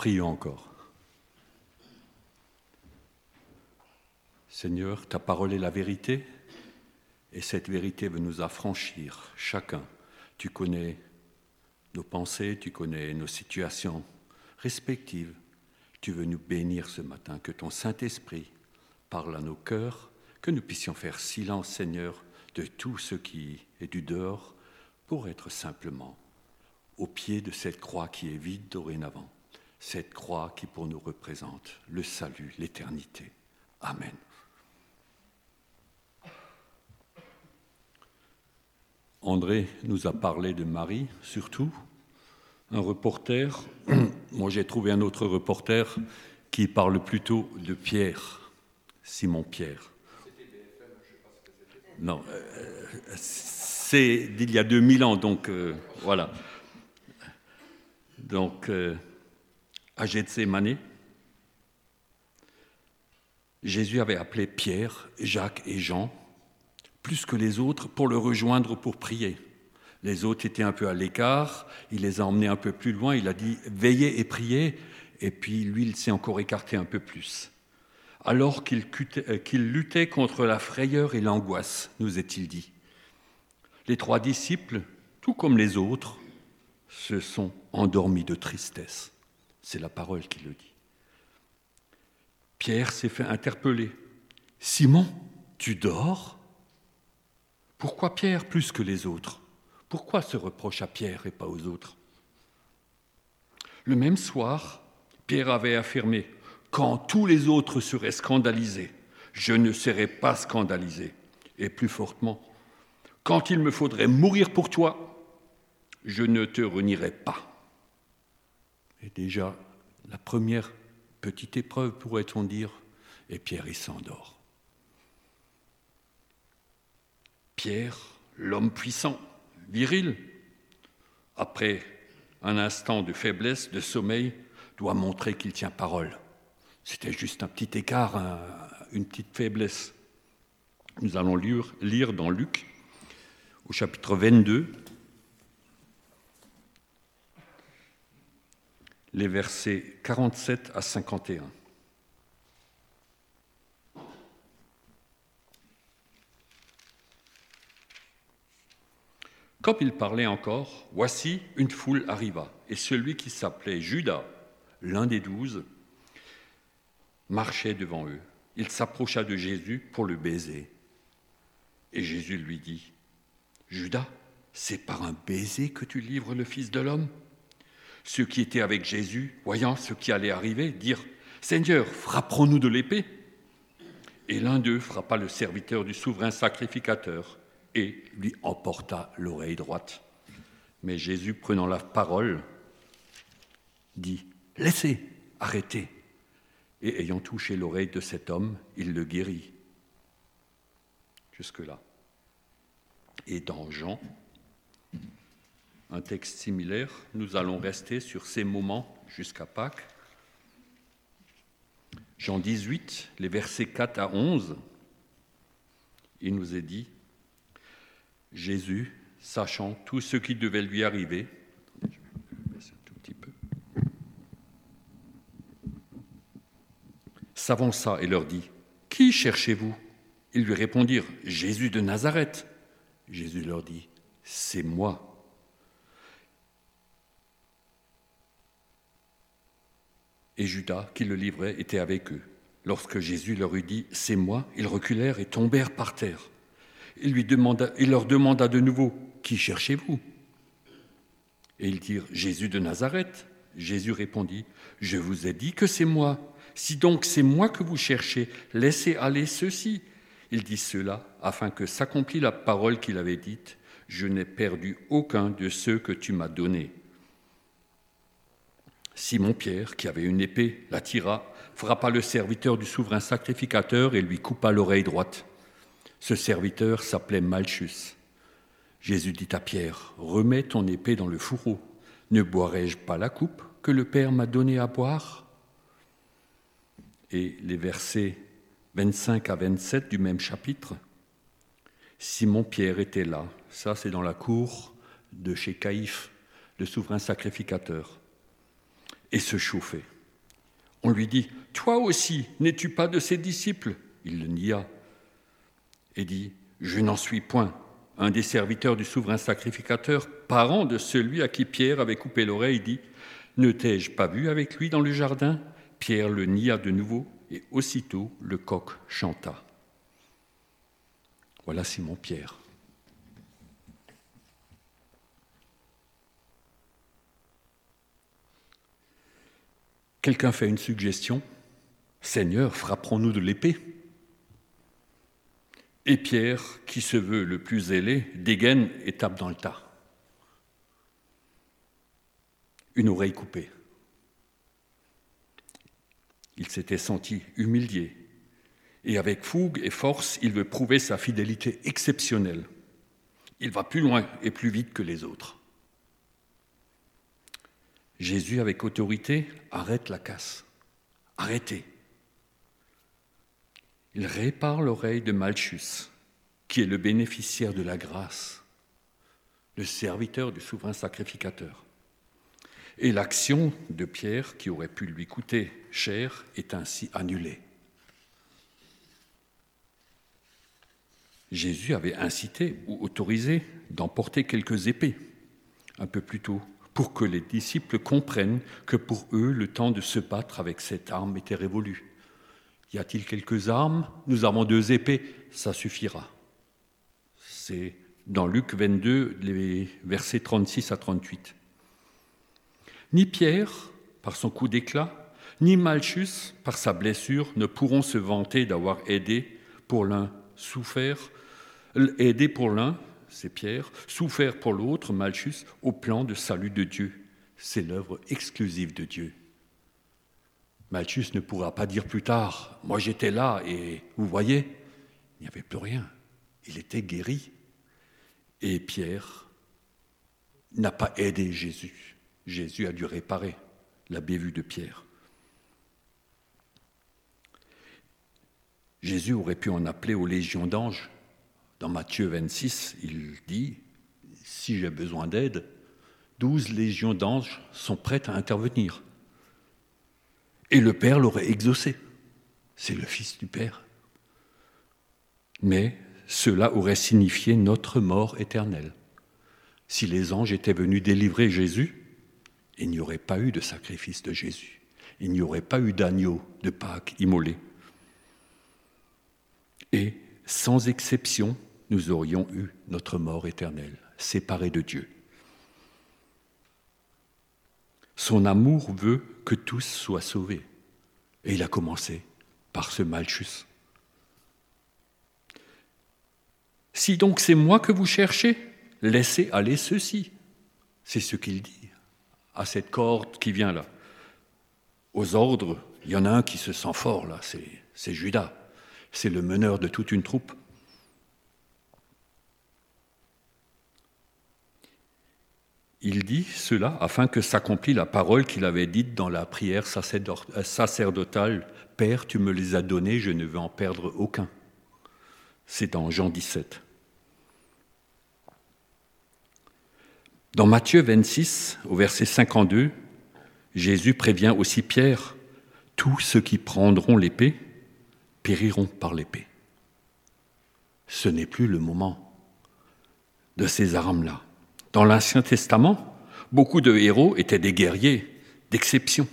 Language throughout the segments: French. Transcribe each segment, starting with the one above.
Prions encore. Seigneur, ta parole est la vérité, et cette vérité veut nous affranchir, chacun. Tu connais nos pensées, tu connais nos situations respectives. Tu veux nous bénir ce matin, que ton Saint-Esprit parle à nos cœurs, que nous puissions faire silence, Seigneur, de tout ce qui est du dehors, pour être simplement au pied de cette croix qui est vide dorénavant, cette croix qui pour nous représente le salut, l'éternité. Amen. André nous a parlé de Marie, surtout. Un reporter, moi j'ai trouvé un autre reporter qui parle plutôt de Pierre, Simon Pierre. Non, euh, c'est d'il y a 2000 ans, donc euh, voilà. Donc, euh, à Gethsemane, Jésus avait appelé Pierre, Jacques et Jean plus que les autres pour le rejoindre pour prier. Les autres étaient un peu à l'écart, il les a emmenés un peu plus loin, il a dit veillez et priez, et puis lui, il s'est encore écarté un peu plus. Alors qu'il euh, luttait contre la frayeur et l'angoisse, nous est-il dit. Les trois disciples, tout comme les autres, se sont endormis de tristesse. C'est la parole qui le dit. Pierre s'est fait interpeller. Simon, tu dors? Pourquoi Pierre plus que les autres? Pourquoi ce reproche à Pierre et pas aux autres? Le même soir, Pierre avait affirmé, Quand tous les autres seraient scandalisés, je ne serai pas scandalisé. Et plus fortement, Quand il me faudrait mourir pour toi, je ne te renierai pas. Et déjà, la première petite épreuve, pourrait-on dire, et Pierre y s'endort. Pierre, l'homme puissant, viril, après un instant de faiblesse, de sommeil, doit montrer qu'il tient parole. C'était juste un petit écart, une petite faiblesse. Nous allons lire, lire dans Luc, au chapitre 22, les versets 47 à 51. Comme il parlait encore, voici une foule arriva, et celui qui s'appelait Judas, l'un des douze, marchait devant eux. Il s'approcha de Jésus pour le baiser. Et Jésus lui dit, Judas, c'est par un baiser que tu livres le Fils de l'homme? Ceux qui étaient avec Jésus, voyant ce qui allait arriver, dirent, Seigneur, frapperons-nous de l'épée Et l'un d'eux frappa le serviteur du souverain sacrificateur et lui emporta l'oreille droite. Mais Jésus, prenant la parole, dit, Laissez, arrêtez. Et ayant touché l'oreille de cet homme, il le guérit. Jusque-là. Et dans Jean, un texte similaire, nous allons rester sur ces moments jusqu'à Pâques. Jean 18, les versets 4 à 11, il nous est dit, Jésus, sachant tout ce qui devait lui arriver, s'avança et leur dit, Qui cherchez-vous? Ils lui répondirent, Jésus de Nazareth. Jésus leur dit, C'est moi. Et Judas, qui le livrait, était avec eux. Lorsque Jésus leur eut dit, C'est moi, ils reculèrent et tombèrent par terre. Il, leur demanda de nouveau, Qui cherchez-vous? Et ils dirent, Jésus de Nazareth. Jésus répondit, Je vous ai dit que c'est moi. Si donc c'est moi que vous cherchez, laissez aller ceux-ci. Il dit cela afin que s'accomplît la parole qu'il avait dite, Je n'ai perdu aucun de ceux que tu m'as donnés. Simon-Pierre, qui avait une épée, la tira, frappa le serviteur du souverain sacrificateur et lui coupa l'oreille droite. Ce serviteur s'appelait Malchus. Jésus dit à Pierre, Remets ton épée dans le fourreau. Ne boirai-je pas la coupe que le Père m'a donnée à boire? Et les versets 25 à 27 du même chapitre. Simon-Pierre était là. Ça, c'est dans la cour de chez Caïphe, le souverain sacrificateur. Et se chauffer. On lui dit, Toi aussi, n'es-tu pas de ses disciples? Il le nia et dit, Je n'en suis point. Un des serviteurs du souverain sacrificateur, parent de celui à qui Pierre avait coupé l'oreille, dit, Ne t'ai-je pas vu avec lui dans le jardin? Pierre le nia de nouveau, et aussitôt le coq chanta. Voilà Simon Quelqu'un fait une suggestion Seigneur, frapperons-nous de l'épée Et Pierre, qui se veut le plus zélé, dégaine et tape dans le tas. Une oreille coupée. Il s'était senti humilié. Et avec fougue et force, il veut prouver sa fidélité exceptionnelle. Il va plus loin et plus vite que les autres. Jésus, avec autorité, arrête la casse. Arrêtez. Il répare l'oreille de Malchus, qui est le bénéficiaire de la grâce, le serviteur du souverain sacrificateur. Et l'action de Pierre, qui aurait pu lui coûter cher, est ainsi annulée. Jésus avait incité ou autorisé d'emporter quelques épées un peu plus tôt pour que les disciples comprennent que pour eux, le temps de se battre avec cette arme était révolu. Y a-t-il quelques armes? Nous avons deux épées, ça suffira. C'est dans Luc 22, les versets 36 à 38. Ni Pierre, par son coup d'éclat, ni Malchus, par sa blessure, ne pourront se vanter d'avoir aidé pour l'un souffert, aidé pour l'un c'est Pierre, souffert pour l'autre, Malchus, au plan de salut de Dieu. C'est l'œuvre exclusive de Dieu. Malchus ne pourra pas dire plus tard, moi j'étais là et vous voyez, il n'y avait plus rien. Il était guéri. Et Pierre n'a pas aidé Jésus. Jésus a dû réparer la bévue de Pierre. Jésus aurait pu en appeler aux légions d'anges dans Matthieu 26, il dit, si j'ai besoin d'aide, douze légions d'anges sont prêtes à intervenir. Et le Père l'aurait exaucé. C'est le Fils du Père. Mais cela aurait signifié notre mort éternelle. Si les anges étaient venus délivrer Jésus, il n'y aurait pas eu de sacrifice de Jésus. Il n'y aurait pas eu d'agneau de Pâques immolé. Et, sans exception, nous aurions eu notre mort éternelle, séparés de Dieu. Son amour veut que tous soient sauvés. Et il a commencé par ce Malchus. Si donc c'est moi que vous cherchez, laissez aller ceux-ci. C'est ce qu'il dit à cette corde qui vient là. Aux ordres, il y en a un qui se sent fort là, c'est Judas. C'est le meneur de toute une troupe. Il dit cela afin que s'accomplisse la parole qu'il avait dite dans la prière sacerdotale Père, tu me les as donnés, je ne veux en perdre aucun. C'est dans Jean 17. Dans Matthieu 26, au verset 52, Jésus prévient aussi Pierre Tous ceux qui prendront l'épée périront par l'épée. Ce n'est plus le moment de ces armes-là. Dans l'Ancien Testament, beaucoup de héros étaient des guerriers d'exception.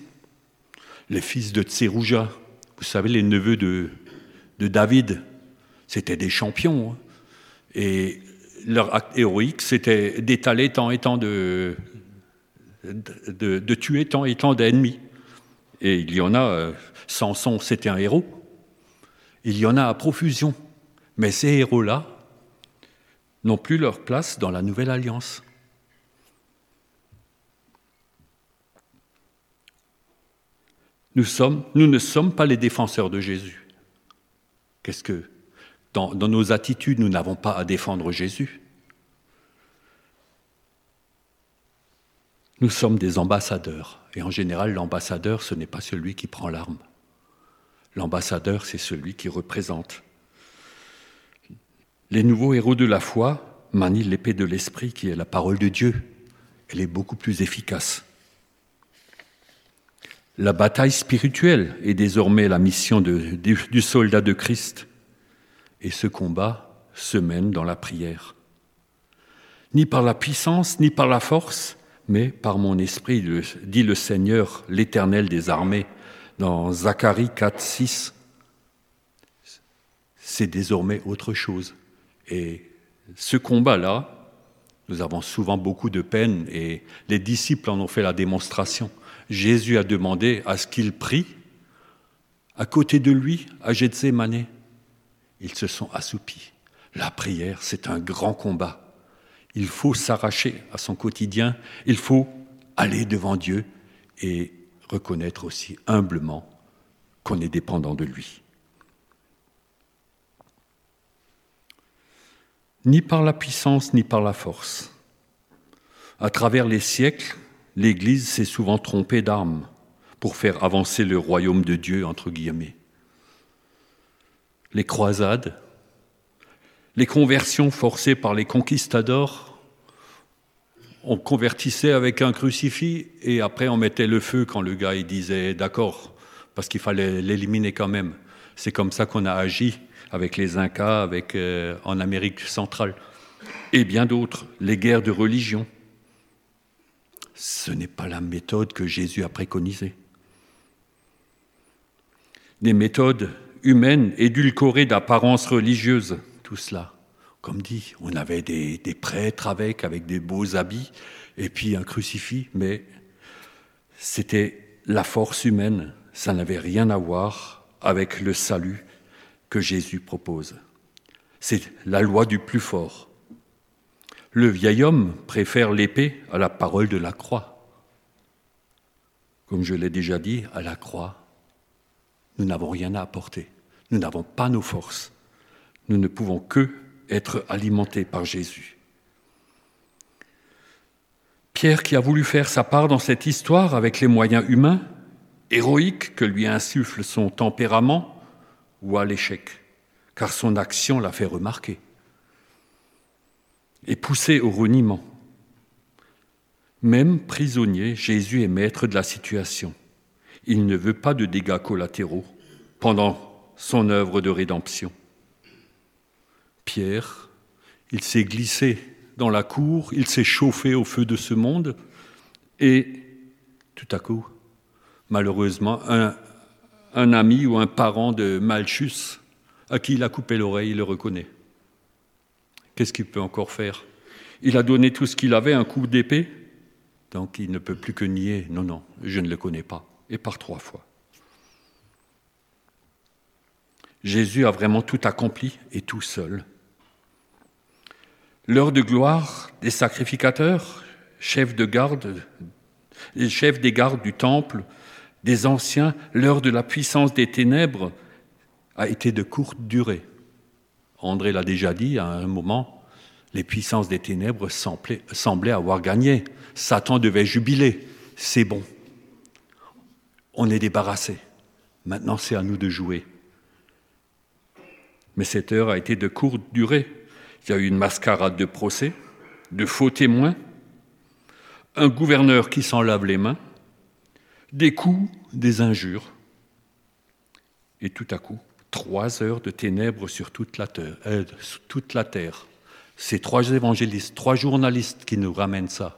Les fils de Tserouja, vous savez, les neveux de, David, c'était des champions. Hein. Et leur acte héroïque, c'était d'étaler tant et tant de, de, de, tuer tant et tant d'ennemis. Et il y en a, euh, Samson, c'était un héros. Il y en a à profusion. Mais ces héros-là n'ont plus leur place dans la nouvelle alliance. Nous, ne sommes pas les défenseurs de Jésus. Qu'est-ce que dans nos attitudes, nous n'avons pas à défendre Jésus? Nous sommes des ambassadeurs. Et en général, l'ambassadeur, ce n'est pas celui qui prend l'arme. L'ambassadeur, c'est celui qui représente. Les nouveaux héros de la foi manient l'épée de l'esprit qui est la parole de Dieu. Elle est beaucoup plus efficace. La bataille spirituelle est désormais la mission du soldat de Christ. Et ce combat se mène dans la prière. Ni par la puissance, ni par la force, mais par mon esprit, dit le Seigneur, l'Éternel des armées, dans Zacharie 4, 6. C'est désormais autre chose. Et ce combat-là, nous avons souvent beaucoup de peine et les disciples en ont fait la démonstration. Jésus a demandé à ce qu'ils prient à côté de lui, à Gethsemane. Ils se sont assoupis. La prière, c'est un grand combat. Il faut s'arracher à son quotidien, il faut aller devant Dieu et reconnaître aussi humblement qu'on est dépendant de lui. Ni par la puissance, ni par la force. À travers les siècles, l'Église s'est souvent trompée d'armes pour faire avancer le royaume de Dieu, entre guillemets. Les croisades, les conversions forcées par les conquistadors, on convertissait avec un crucifix et après on mettait le feu quand le gars disait d'accord, parce qu'il fallait l'éliminer quand même. C'est comme ça qu'on a agi avec les Incas, avec, euh, en Amérique centrale, et bien d'autres, les guerres de religion. Ce n'est pas la méthode que Jésus a préconisée. Des méthodes humaines édulcorées d'apparence religieuse, tout cela. Comme dit, on avait des, prêtres avec, avec des beaux habits, et puis un crucifix, mais c'était la force humaine, ça n'avait rien à voir avec le salut que Jésus propose. C'est la loi du plus fort. Le vieil homme préfère l'épée à la parole de la croix. Comme je l'ai déjà dit, à la croix, nous n'avons rien à apporter. Nous n'avons pas nos forces. Nous ne pouvons que être alimentés par Jésus. Pierre, qui a voulu faire sa part dans cette histoire avec les moyens humains, héroïques que lui insuffle son tempérament, ou à l'échec, car son action l'a fait remarquer et poussé au reniement. Même prisonnier, Jésus est maître de la situation. Il ne veut pas de dégâts collatéraux pendant son œuvre de rédemption. Pierre, il s'est glissé dans la cour, il s'est chauffé au feu de ce monde, et tout à coup, malheureusement, un, ami ou un parent de Malchus, à qui il a coupé l'oreille, le reconnaît. Qu'est-ce qu'il peut encore faire? Il a donné tout ce qu'il avait, un coup d'épée, donc il ne peut plus que nier, non, non, je ne le connais pas, et par trois fois. Jésus a vraiment tout accompli et tout seul. L'heure de gloire des sacrificateurs, chefs de garde, chefs des gardes du temple, des anciens, l'heure de la puissance des ténèbres a été de courte durée. André l'a déjà dit à un moment, les puissances des ténèbres semblaient, avoir gagné. Satan devait jubiler. C'est bon. On est débarrassé. Maintenant, c'est à nous de jouer. Mais cette heure a été de courte durée. Il y a eu une mascarade de procès, de faux témoins, un gouverneur qui s'en lave les mains, des coups, des injures. Et tout à coup, trois heures de ténèbres sur toute la terre. Euh, toute la terre. C'est trois évangélistes, trois journalistes qui nous ramènent ça.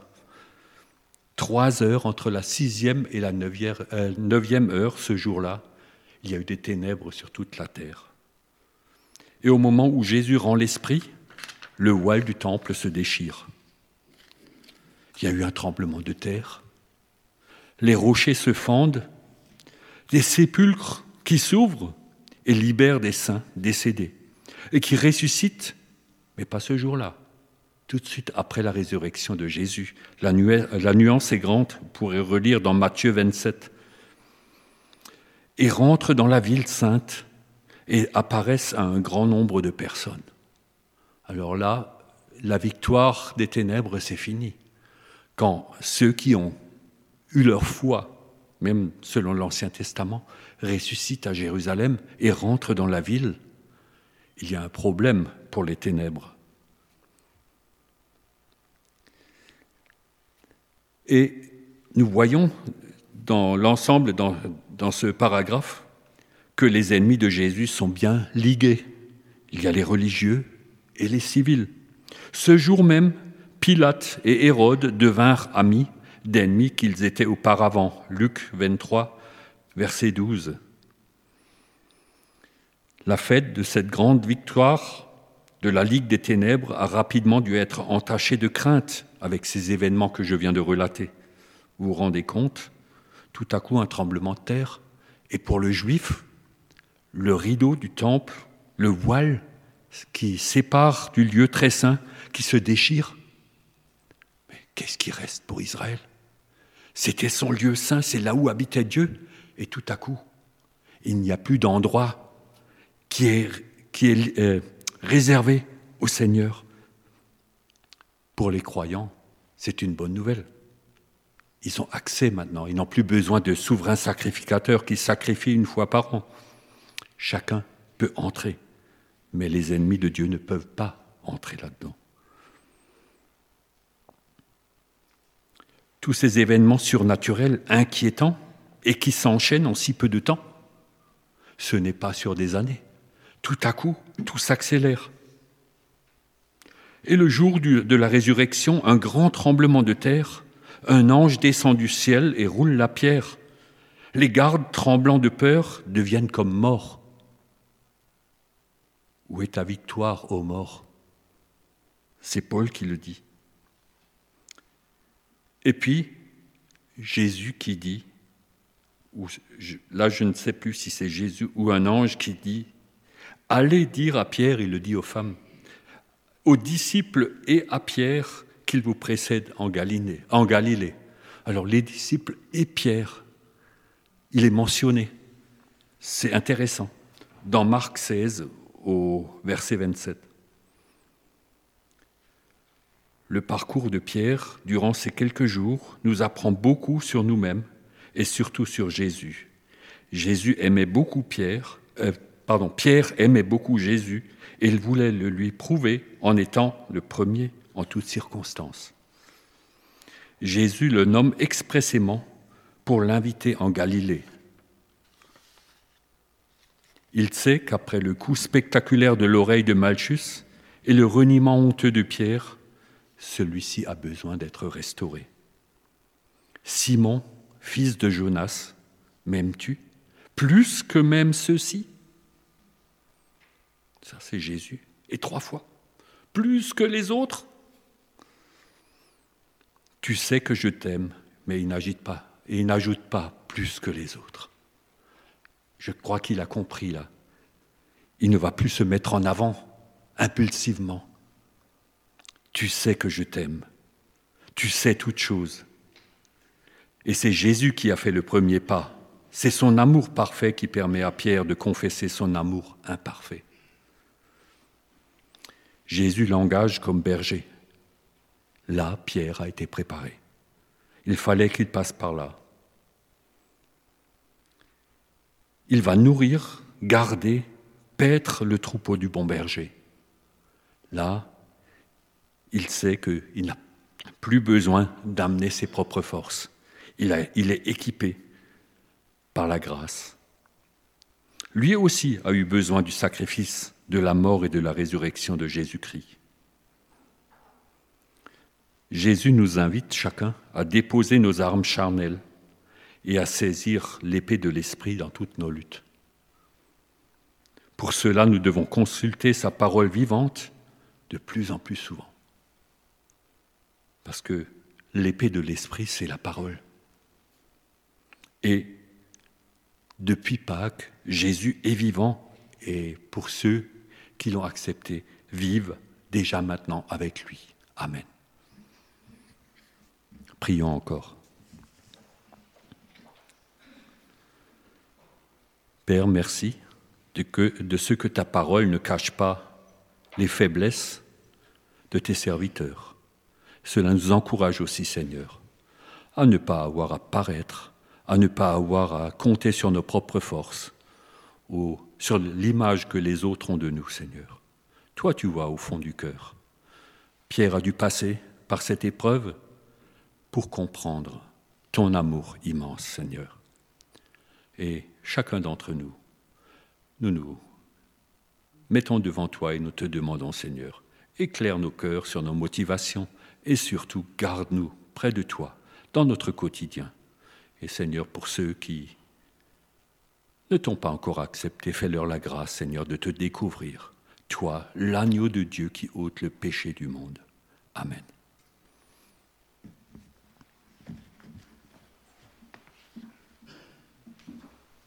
Trois heures entre la sixième et la neuvième, euh, neuvième heure ce jour-là, il y a eu des ténèbres sur toute la terre. Et au moment où Jésus rend l'esprit, le voile du temple se déchire. Il y a eu un tremblement de terre. Les rochers se fendent, des sépulcres qui s'ouvrent et libère des saints décédés, et qui ressuscite, mais pas ce jour-là, tout de suite après la résurrection de Jésus. La, nuance est grande, vous pourrez relire dans Matthieu 27. Et rentrent dans la ville sainte et apparaissent à un grand nombre de personnes. Alors là, la victoire des ténèbres, c'est fini. Quand ceux qui ont eu leur foi, même selon l'Ancien Testament, ressuscite à Jérusalem et rentre dans la ville, il y a un problème pour les ténèbres. Et nous voyons dans l'ensemble, dans, ce paragraphe, que les ennemis de Jésus sont bien ligués. Il y a les religieux et les civils. Ce jour même, Pilate et Hérode devinrent amis d'ennemis qu'ils étaient auparavant. Luc 23, verset 12. La fête de cette grande victoire de la Ligue des Ténèbres a rapidement dû être entachée de crainte avec ces événements que je viens de relater. Vous vous rendez compte? Tout à coup, un tremblement de terre. Et pour le juif, le rideau du temple, le voile qui sépare du lieu très saint, qui se déchire. Mais qu'est-ce qui reste pour Israël? C'était son lieu saint, c'est là où habitait Dieu. Et tout à coup, il n'y a plus d'endroit qui est, euh, réservé au Seigneur. Pour les croyants, c'est une bonne nouvelle. Ils ont accès maintenant, ils n'ont plus besoin de souverains sacrificateurs qui sacrifient une fois par an. Chacun peut entrer, mais les ennemis de Dieu ne peuvent pas entrer là-dedans. Tous ces événements surnaturels inquiétants et qui s'enchaînent en si peu de temps, ce n'est pas sur des années. Tout à coup, tout s'accélère. Et le jour de la résurrection, un grand tremblement de terre, un ange descend du ciel et roule la pierre. Les gardes, tremblants de peur, deviennent comme morts. Où est ta victoire, ô mort? C'est Paul qui le dit. Et puis, Jésus qui dit, là je ne sais plus si c'est Jésus ou un ange qui dit, allez dire à Pierre, il le dit aux femmes, aux disciples et à Pierre qu'il vous précède en Galilée. En Galilée. Alors les disciples et Pierre, il est mentionné. C'est intéressant. Dans Marc 16, au verset 27. Le parcours de Pierre, durant ces quelques jours, nous apprend beaucoup sur nous-mêmes et surtout sur Jésus. Jésus aimait beaucoup Pierre, euh, Pierre aimait beaucoup Jésus et il voulait le lui prouver en étant le premier en toutes circonstances. Jésus le nomme expressément pour l'inviter en Galilée, il sait qu'après le coup spectaculaire de l'oreille de Malchus et le reniement honteux de Pierre, celui-ci a besoin d'être restauré. Simon, fils de Jonas, m'aimes-tu plus que même ceux-ci? Ça, c'est Jésus. Et trois fois. Plus que les autres? Tu sais que je t'aime, mais il n'agite pas. Et il n'ajoute pas plus que les autres. Je crois qu'il a compris là. Il ne va plus se mettre en avant impulsivement. Tu sais que je t'aime. Tu sais toutes choses. Et c'est Jésus qui a fait le premier pas. C'est son amour parfait qui permet à Pierre de confesser son amour imparfait. Jésus l'engage comme berger. Là, Pierre a été préparé. Il fallait qu'il passe par là. il va nourrir, garder, paître le troupeau du bon berger. Là, il sait qu'il n'a plus besoin d'amener ses propres forces. Il, est équipé par la grâce. Lui aussi a eu besoin du sacrifice, de la mort et de la résurrection de Jésus-Christ. Jésus nous invite chacun à déposer nos armes charnelles et à saisir l'épée de l'Esprit dans toutes nos luttes. Pour cela, nous devons consulter sa parole vivante de plus en plus souvent. Parce que l'épée de l'Esprit, c'est la parole. Et depuis Pâques, Jésus est vivant et pour ceux qui l'ont accepté, vivent déjà maintenant avec lui. Amen. Prions encore. Père, merci de, de ce que ta parole ne cache pas les faiblesses de tes serviteurs. Cela nous encourage aussi, Seigneur, à ne pas avoir à paraître, à ne pas avoir à compter sur nos propres forces ou sur l'image que les autres ont de nous, Seigneur. Toi, tu vois au fond du cœur. Pierre a dû passer par cette épreuve pour comprendre ton amour immense, Seigneur. Et chacun d'entre nous, nous nous mettons devant toi et nous te demandons, Seigneur, éclaire nos cœurs sur nos motivations et surtout garde-nous près de toi dans notre quotidien. Et Seigneur, pour ceux qui ne t'ont pas encore accepté, fais-leur la grâce, Seigneur, de te découvrir, toi, l'agneau de Dieu qui ôte le péché du monde. Amen.